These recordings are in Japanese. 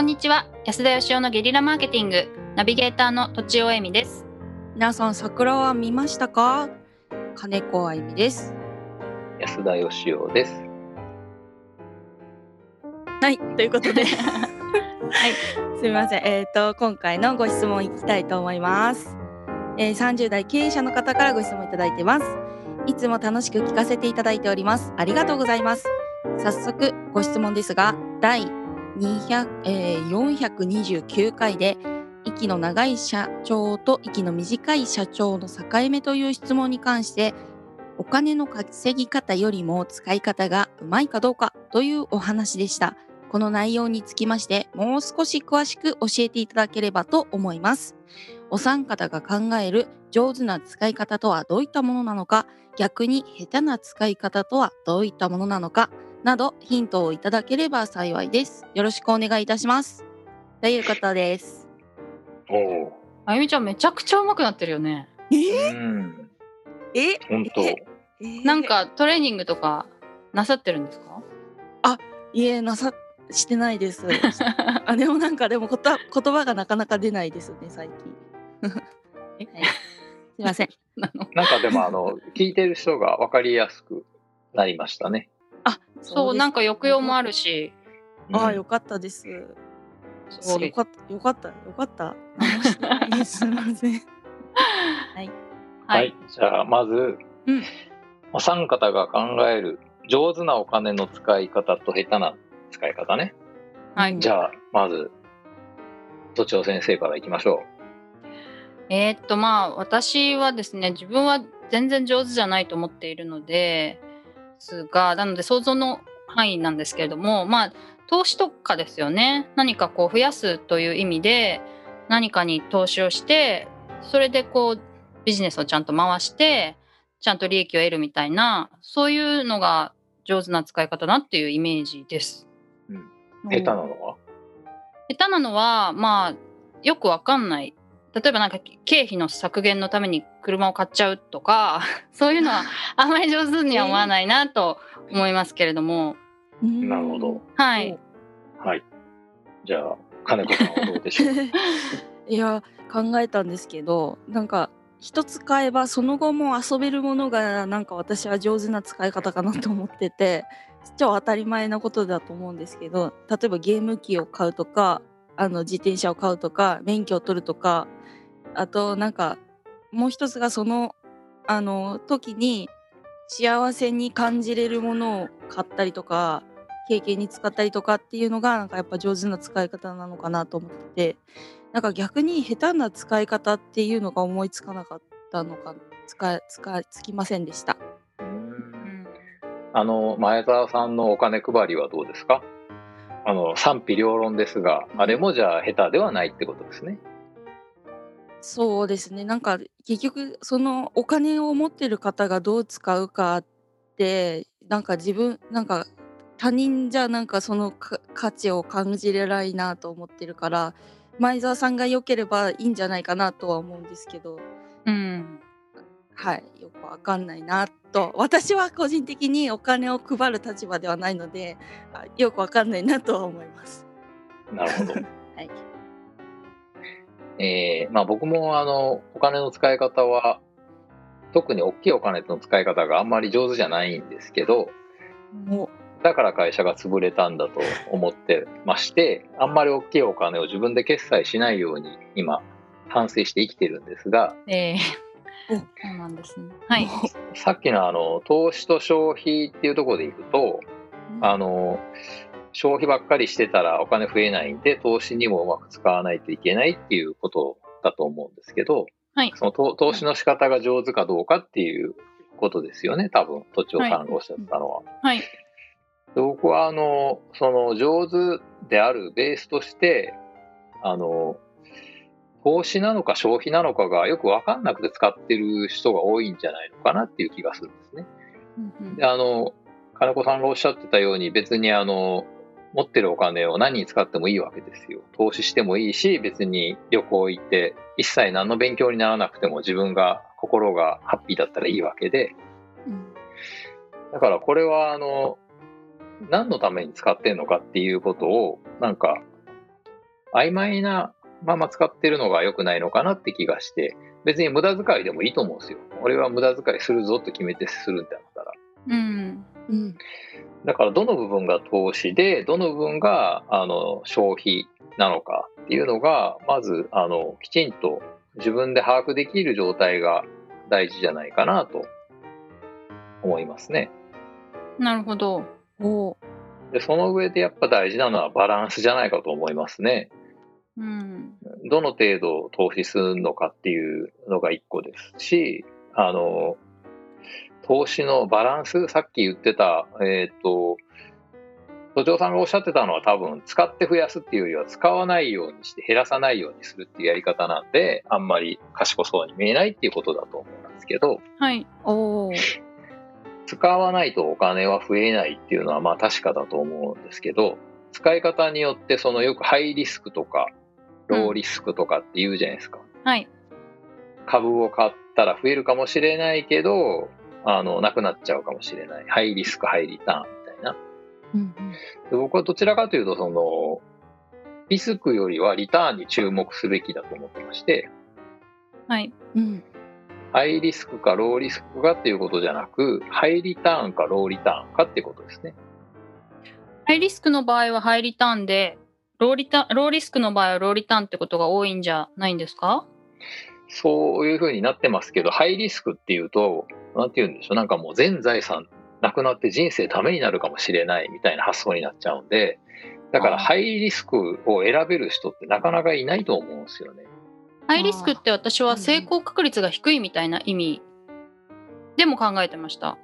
こんにちは。安田義雄のゲリラマーケティング。ナビゲーターの土地尾恵美です。皆さん桜は見ましたか？金子あゆみです。安田義雄です。はいということで。はい。すみません。えっ、と今回のご質問いきたいと思います、えー、30代経営者の方からご質問いただいてます。いつも楽しく聞かせていただいております。ありがとうございます。早速ご質問ですが第200、えー、429回で息の長い社長と息の短い社長の境目という質問に関してお金の稼ぎ方よりも使い方がうまいかどうかというお話でした。この内容につきましてもう少し詳しく教えていただければと思います。お三方が考える上手な使い方とはどういったものなのか、逆に下手な使い方とはどういったものなのかなどヒントをいただければ幸いです。よろしくお願いいたします。ということです。おお。あゆみちゃんめちゃくちゃ上手くなってるよねえ？うん。え？本当。え？なんかトレーニングとかなさってるんですか？いえなさしてないです。あでもなんかでもこと言葉がなかなか出ないですね最近。はい、すいません。なんかでもあの聞いてる人が分かりやすくなりましたね。あそうなんか抑揚もある。るしああうんよかったです。すごいよかったよかったよかった。すみません。はい。ははいい。じゃあまず、うんお三方が考える上手なお金の使い方と下手な使い方ね。はいじゃあまず都庁先生からいきましょえーっとまあ私はですね自分は全然上手じゃないと思っているのですがなので想像の範囲なんですけれどもまあ投資とかですよね何かこう増やすという意味で何かに投資をしてそれでこうビジネスをちゃんと回してちゃんと利益を得るみたいなそういうのが上手な使い方だっていうイメージです。う。下手なのは？下手なのはまあよくわかんない例えばなんか経費の削減のために車を買っちゃうとか そういうのは あんまり上手には思わないなと思いますけれども、うんなるほど。はいはい。じゃあ金子さんはどうでしょう？いや考えたんですけどなんか一つ買えばその後も遊べるものがなんか私は上手な使い方かなと思ってて超当たり前なことだと思うんですけど例えばゲーム機を買うとかあの自転車を買うとか免許を取るとかあとなんかもう一つがそのあの時に幸せに感じれるものを買ったりとか経験に使ったりとかっていうのがなんかやっぱ上手な使い方なのかなと思っててなんか逆に下手な使い方っていうのが思いつかなかったのか使い使いつきませんでした。あの前澤さんのお金配りはどうですか？あの賛否両論ですがあれもじゃあ下手ではないってことですね。そうですね。なんか結局そのお金を持ってる方がどう使うかってなんか自分なんか他人じゃなんかそのか価値を感じれないなと思ってるから前澤さんが良ければいいんじゃないかなとは思うんですけど。うんはい。よくわかんないなと。私は個人的にお金を配る立場ではないのであよくわかんないなとは思います。なるほど。はい、えーまあ僕もあのお金の使い方は特に大きいお金の使い方があんまり上手じゃないんですけどもだから会社が潰れたんだと思ってましてあんまり大きいお金を自分で決済しないように今反省して生きてるんですがえーおそうなんですね。はい。さっきのあの投資と消費っていうところでいくとあの消費ばっかりしてたらお金増えないんで投資にもうまく使わないといけないっていうことだと思うんですけど、はい。その投投資の仕方が上手かどうかっていうことですよね多分都庁さんがおっしゃったのは。はい。で僕はあのその上手であるベースとしてあの投資なのか消費なのかがよく分かんなくて使ってる人が多いんじゃないのかなっていう気がするんですね。うんうんであの金子さんがおっしゃってたように別にあの持ってるお金を何に使ってもいいわけですよ。投資してもいいし別に旅行行って一切何の勉強にならなくても自分が心がハッピーだったらいいわけでうんだからこれはあの何のために使ってんのかっていうことをなんか曖昧なまま使ってるのが良くないのかなって気がして、別に無駄遣いでもいいと思うんですよ。俺は無駄遣いするぞと決めてするんだったら。うん。うん。だからどの部分が投資で、どの部分があの消費なのかっていうのが、まずあのきちんと自分で把握できる状態が大事じゃないかなと思いますね。なるほど。おーで、その上でやっぱ大事なのはバランスじゃないかと思いますね。うん。どの程度投資するのかっていうのが一個ですし、あの、投資のバランス、さっき言ってた、えっ、と、都庁さんがおっしゃってたのは多分使って増やすっていうよりは使わないようにして減らさないようにするっていうやり方なんで、あんまり賢そうに見えないっていうことだと思うんですけど、はい。おー使わないとお金は増えないっていうのはまあ確かだと思うんですけど、使い方によってそのよくハイリスクとかローリスクとかって言うじゃないですか。はい。株を買ったら増えるかもしれないけど、あの、なくなっちゃうかもしれない。ハイリスク、ハイリターンみたいな。うんで僕はどちらかというと、その、リスクよりはリターンに注目すべきだと思ってまして、はい。うんうんハイリスクかローリスクかっていうことじゃなく、ハイリターンかローリターンかっていうことですね。ハイリスクの場合はハイリターンで、ローリタローリスクの場合はローリターンってことが多いんじゃないんですか？そういうふうになってますけど、ハイリスクっていうと、なんて言うんでしょう、なんかもう全財産なくなって人生ダメになるかもしれないみたいな発想になっちゃうんで、だからハイリスクを選べる人ってなかなかいないと思うんですよね。ハイリスクって私は成功確率が低いみたいな意味でも考えてました。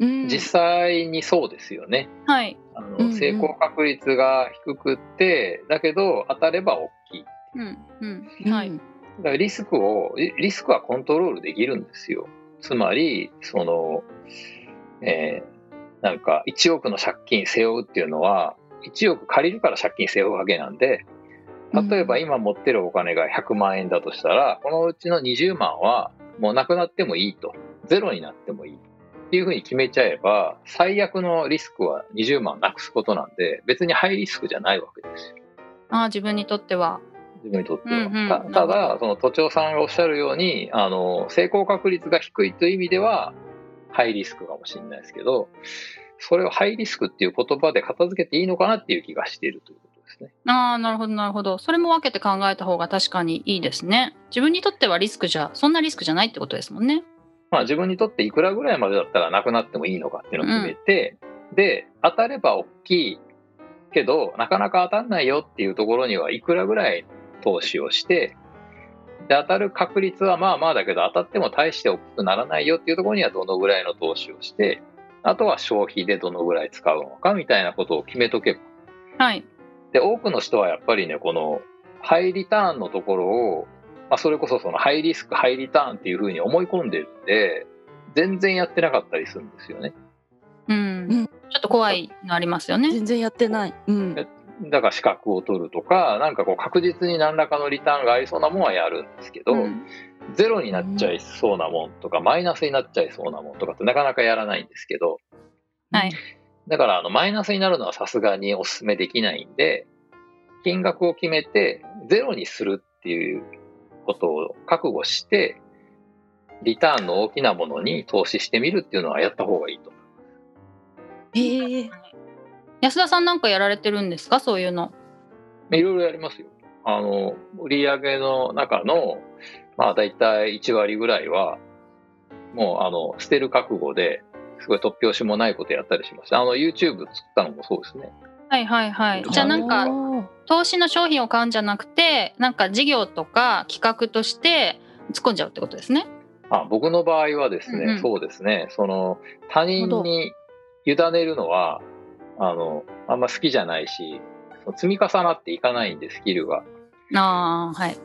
うん実際にそうですよね。はい。あのうんうん成功確率が低くって、だけど当たれば大きい。うん。ううんん。はい。だからリスクを、リリスクはコントロールできるんですよ。つまり、その、えーなんか1億の借金背負うっていうのは、1億借りるから借金背負うわけなんで、例えば今持ってるお金が100万円だとしたら、このうちの20万はもうなくなってもいいと。ゼロになってもいい。っていうふうに決めちゃえば、最悪のリスクは20万なくすことなんで、別にハイリスクじゃないわけですよ。ああ、自分にとっては。自分にとっては。うんうんたただ、その都庁さんがおっしゃるように、あの、成功確率が低いという意味では、ハイリスクかもしれないですけど、それをハイリスクっていう言葉で片付けていいのかなっていう気がしているということですね。ああ、なるほど、なるほど。それも分けて考えた方が確かにいいですね。自分にとってはリスクじゃ、そんなリスクじゃないってことですもんね。まあ自分にとっていくらぐらいまでだったらなくなってもいいのかっていうのを決めて、で、当たれば大きいけど、なかなか当たんないよっていうところにはいくらぐらい投資をして、で、当たる確率はまあまあだけど、当たっても大して大きくならないよっていうところにはどのぐらいの投資をして、あとは消費でどのぐらい使うのかみたいなことを決めとけば。はい。で、多くの人はやっぱりね、このハイリターンのところを、まあ、それこそそのハイリスク、ハイリターンっていうふうに思い込んでるんで、全然やってなかったりするんですよね。うん。うんちょっと怖いのありますよね。全然やってない。うん。だから資格を取るとか、なんかこう確実に何らかのリターンがありそうなものはやるんですけど、うんゼロになっちゃいそうなもんとか、マイナスになっちゃいそうなもんとかってなかなかやらないんですけど、はい。だからあのマイナスになるのはさすがにお勧めできないんで、金額を決めてゼロにするっていうことを覚悟して、リターンの大きなものに投資してみるっていうのはやった方がいいと。へえ。安田さんなんかやられてるんですか？そういうの。いろいろやりますよ。あの、売り上げの中の、まあ大体1割ぐらいは、もうあの、捨てる覚悟で、すごい突拍子もないことやったりしました。あの、YouTube 作ったのもそうですね。はいはいはい。じゃあなんか投資の商品を買うんじゃなくて、なんか事業とか企画として突っ込んじゃうってことですね。あ僕の場合はですね、うんうんそうですね、その、他人に委ねるのは、あの、あんま好きじゃないし、積み重なっていかないんで、スキルが。ああ、はい。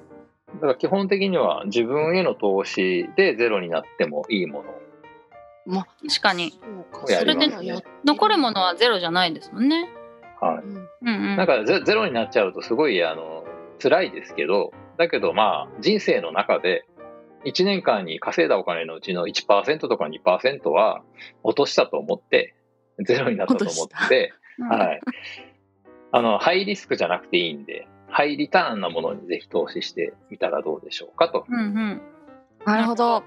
だから基本的には自分への投資でゼロになってもいいもの。まあ、確かに。それで残るものはゼロじゃないですもんね。はい。うんうんうん。なんかゼゼロになっちゃうとすごいあの辛いですけど、だけどまあ人生の中で1年間に稼いだお金のうちの1%とか2%は落としたと思って、ゼロになったと思って、うんはい。あの、ハイリスクじゃなくていいんで、ハイリターンなものにぜひ投資してみたらどうでしょうかとうんうん。なるほど。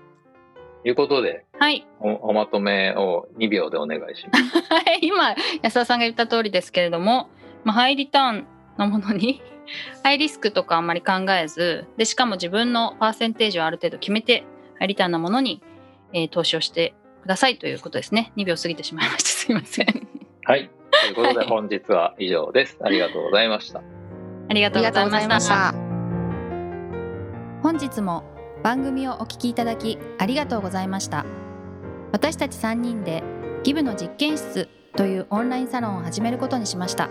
いうことで、はい。おおまとめを2秒でお願いします。は い今安田さんが言った通りですけれども、まあ、ハイリターンのものに ハイリスクとかあんまり考えずでしかも自分のパーセンテージをある程度決めてハイリターンなものに、えー投資をしてくださいということですね2秒過ぎてしまいましたすいませんはい。ということではい本日は以上です。ありがとうございました。ありがとうございました。本日も番組をお聞きいただきありがとうございました私たち3人でギブの実験室というオンラインサロンを始めることにしました